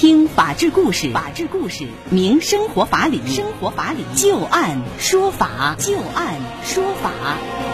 听法治故事，法治故事，明生活法理，生活法理，就案说法，就案说法。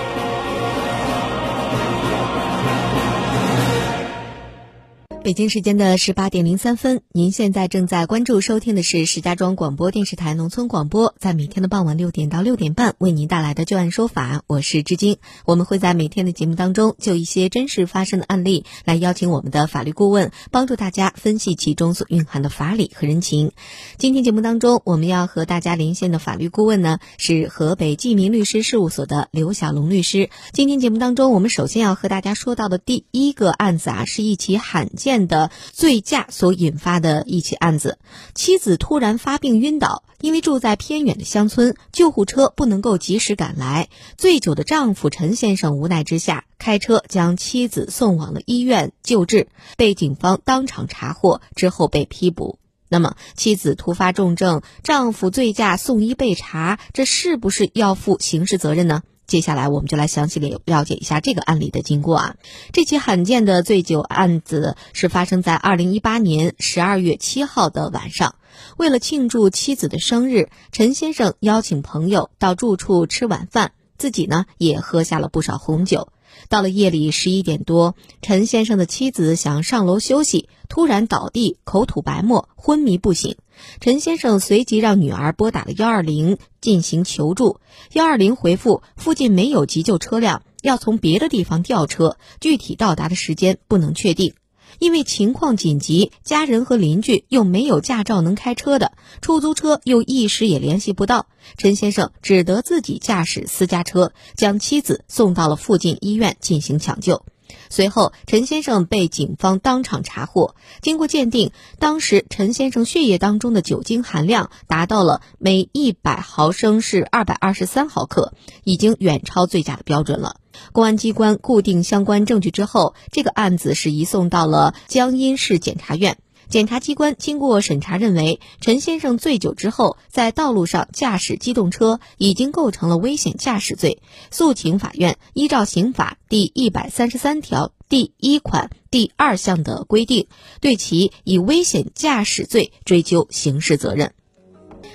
北京时间的十八点零三分，您现在正在关注收听的是石家庄广播电视台农村广播，在每天的傍晚六点到六点半为您带来的就案说法，我是知晶。我们会在每天的节目当中，就一些真实发生的案例，来邀请我们的法律顾问，帮助大家分析其中所蕴含的法理和人情。今天节目当中，我们要和大家连线的法律顾问呢，是河北济民律师事务所的刘小龙律师。今天节目当中，我们首先要和大家说到的第一个案子啊，是一起罕见。的醉驾所引发的一起案子，妻子突然发病晕倒，因为住在偏远的乡村，救护车不能够及时赶来。醉酒的丈夫陈先生无奈之下，开车将妻子送往了医院救治，被警方当场查获之后被批捕。那么，妻子突发重症，丈夫醉驾送医被查，这是不是要负刑事责任呢？接下来，我们就来详细了了解一下这个案例的经过啊。这起罕见的醉酒案子是发生在二零一八年十二月七号的晚上。为了庆祝妻子的生日，陈先生邀请朋友到住处吃晚饭，自己呢也喝下了不少红酒。到了夜里十一点多，陈先生的妻子想上楼休息，突然倒地，口吐白沫，昏迷不醒。陈先生随即让女儿拨打了幺二零进行求助，幺二零回复附近没有急救车辆，要从别的地方调车，具体到达的时间不能确定。因为情况紧急，家人和邻居又没有驾照能开车的，出租车又一时也联系不到，陈先生只得自己驾驶私家车，将妻子送到了附近医院进行抢救。随后，陈先生被警方当场查获。经过鉴定，当时陈先生血液当中的酒精含量达到了每一百毫升是二百二十三毫克，已经远超醉驾的标准了。公安机关固定相关证据之后，这个案子是移送到了江阴市检察院。检察机关经过审查认为，陈先生醉酒之后在道路上驾驶机动车已经构成了危险驾驶罪，诉请法院依照刑法第一百三十三条第一款第二项的规定，对其以危险驾驶罪追究刑事责任。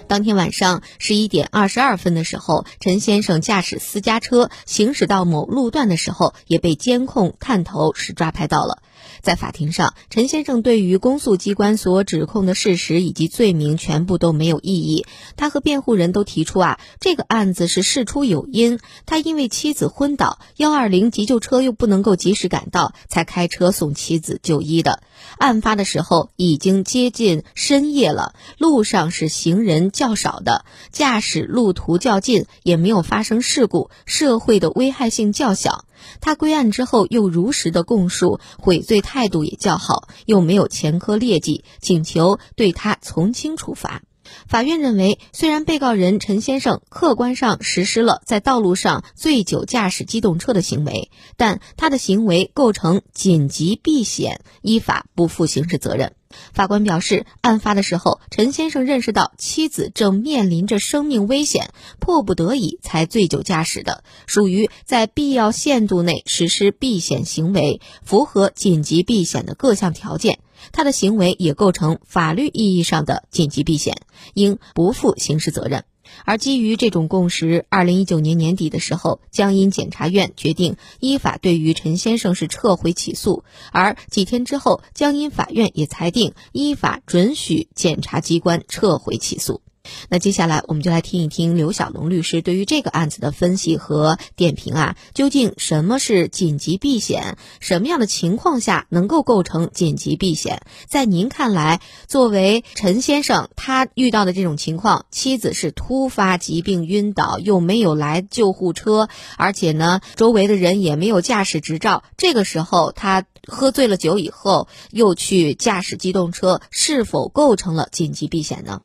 当天晚上十一点二十二分的时候，陈先生驾驶私家车行驶到某路段的时候，也被监控探头是抓拍到了。在法庭上，陈先生对于公诉机关所指控的事实以及罪名全部都没有异议。他和辩护人都提出啊，这个案子是事出有因，他因为妻子昏倒，幺二零急救车又不能够及时赶到，才开车送妻子就医的。案发的时候已经接近深夜了，路上是行人较少的，驾驶路途较近，也没有发生事故，社会的危害性较小。他归案之后又如实的供述，悔罪态度也较好，又没有前科劣迹，请求对他从轻处罚。法院认为，虽然被告人陈先生客观上实施了在道路上醉酒驾驶机动车的行为，但他的行为构成紧急避险，依法不负刑事责任。法官表示，案发的时候，陈先生认识到妻子正面临着生命危险，迫不得已才醉酒驾驶的，属于在必要限度内实施避险行为，符合紧急避险的各项条件。他的行为也构成法律意义上的紧急避险，应不负刑事责任。而基于这种共识，二零一九年年底的时候，江阴检察院决定依法对于陈先生是撤回起诉。而几天之后，江阴法院也裁定依法准许检察机关撤回起诉。那接下来我们就来听一听刘小龙律师对于这个案子的分析和点评啊，究竟什么是紧急避险？什么样的情况下能够构成紧急避险？在您看来，作为陈先生他遇到的这种情况，妻子是突发疾病晕倒，又没有来救护车，而且呢，周围的人也没有驾驶执照，这个时候他喝醉了酒以后又去驾驶机动车，是否构成了紧急避险呢？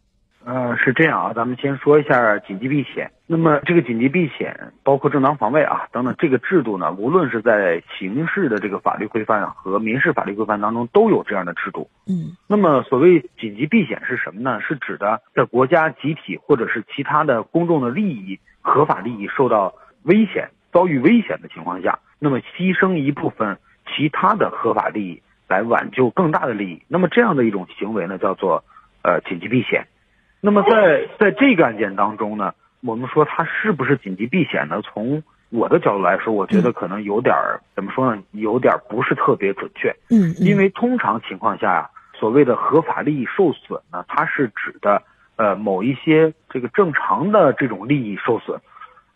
呃，是这样啊，咱们先说一下紧急避险。那么这个紧急避险包括正当防卫啊等等，这个制度呢，无论是在刑事的这个法律规范和民事法律规范当中都有这样的制度。嗯，那么所谓紧急避险是什么呢？是指的在国家集体或者是其他的公众的利益、合法利益受到危险、遭遇危险的情况下，那么牺牲一部分其他的合法利益来挽救更大的利益。那么这样的一种行为呢，叫做呃紧急避险。那么在在这个案件当中呢，我们说他是不是紧急避险呢？从我的角度来说，我觉得可能有点儿怎么说呢？有点儿不是特别准确。嗯，因为通常情况下呀，所谓的合法利益受损呢，它是指的呃某一些这个正常的这种利益受损，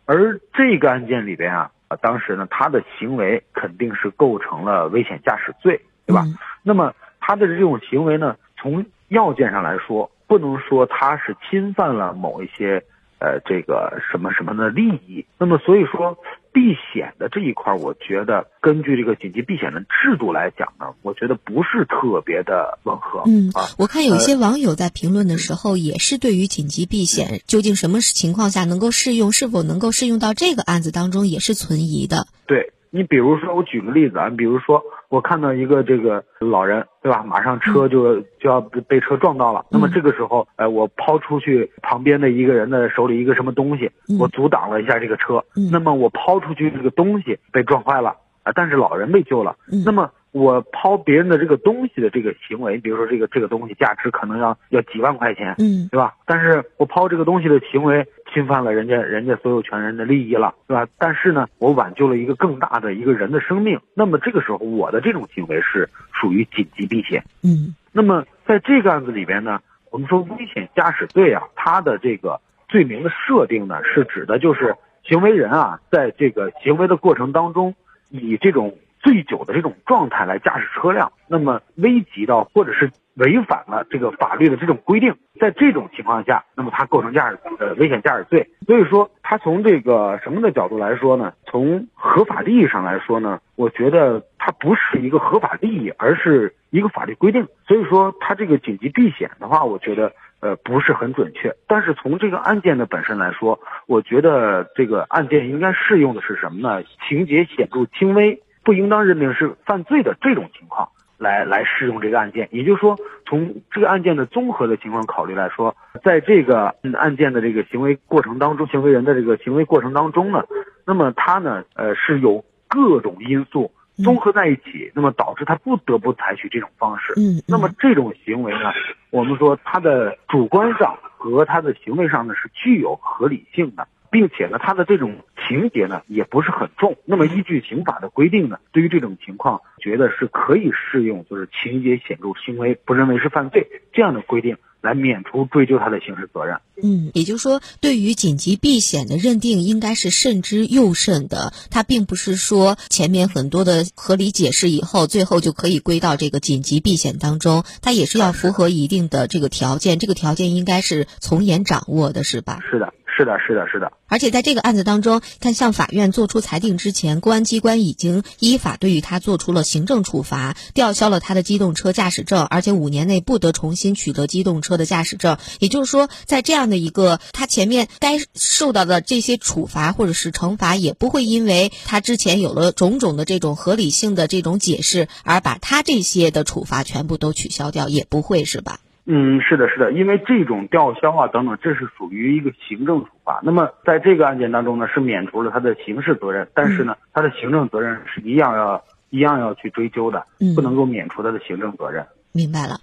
而这个案件里边啊，当时呢他的行为肯定是构成了危险驾驶罪，对吧？那么他的这种行为呢，从要件上来说，不能说他是侵犯了某一些。呃，这个什么什么的利益，那么所以说避险的这一块，我觉得根据这个紧急避险的制度来讲呢，我觉得不是特别的吻合。嗯啊，我看有些网友在评论的时候，也是对于紧急避险究竟什么情况下能够适用，是否能够适用到这个案子当中，也是存疑的。对。你比如说，我举个例子啊，比如说我看到一个这个老人，对吧？马上车就就要被车撞到了。那么这个时候，哎，我抛出去旁边的一个人的手里一个什么东西，我阻挡了一下这个车。那么我抛出去这个东西被撞坏了啊，但是老人被救了。那么。我抛别人的这个东西的这个行为，比如说这个这个东西价值可能要要几万块钱，嗯，对吧？但是我抛这个东西的行为侵犯了人家人家所有权人的利益了，对吧？但是呢，我挽救了一个更大的一个人的生命，那么这个时候我的这种行为是属于紧急避险，嗯。那么在这个案子里边呢，我们说危险驾驶罪啊，它的这个罪名的设定呢，是指的就是行为人啊，在这个行为的过程当中以这种。醉酒的这种状态来驾驶车辆，那么危及到或者是违反了这个法律的这种规定，在这种情况下，那么他构成驾驶呃危险驾驶罪。所以说，他从这个什么的角度来说呢？从合法利益上来说呢，我觉得它不是一个合法利益，而是一个法律规定。所以说，他这个紧急避险的话，我觉得呃不是很准确。但是从这个案件的本身来说，我觉得这个案件应该适用的是什么呢？情节显著轻微。不应当认定是犯罪的这种情况来来适用这个案件，也就是说，从这个案件的综合的情况考虑来说，在这个案件的这个行为过程当中，行为人的这个行为过程当中呢，那么他呢，呃，是有各种因素综合在一起，那么导致他不得不采取这种方式。嗯，那么这种行为呢，我们说他的主观上和他的行为上呢是具有合理性的。并且呢，他的这种情节呢也不是很重。那么依据刑法的规定呢，对于这种情况，觉得是可以适用，就是情节显著轻微，不认为是犯罪这样的规定。来免除追究他的刑事责任。嗯，也就是说，对于紧急避险的认定，应该是慎之又慎的。它并不是说前面很多的合理解释以后，最后就可以归到这个紧急避险当中。它也是要符合一定的这个条件，这个条件应该是从严掌握的，是吧？是的。是的，是的，是的。而且在这个案子当中，看向法院作出裁定之前，公安机关已经依法对于他做出了行政处罚，吊销了他的机动车驾驶证，而且五年内不得重新取得机动车的驾驶证。也就是说，在这样的一个他前面该受到的这些处罚或者是惩罚，也不会因为他之前有了种种的这种合理性的这种解释，而把他这些的处罚全部都取消掉，也不会是吧？嗯，是的，是的，因为这种吊销啊等等，这是属于一个行政处罚。那么在这个案件当中呢，是免除了他的刑事责任，但是呢，他的行政责任是一样要一样要去追究的，不能够免除他的行政责任。明白了。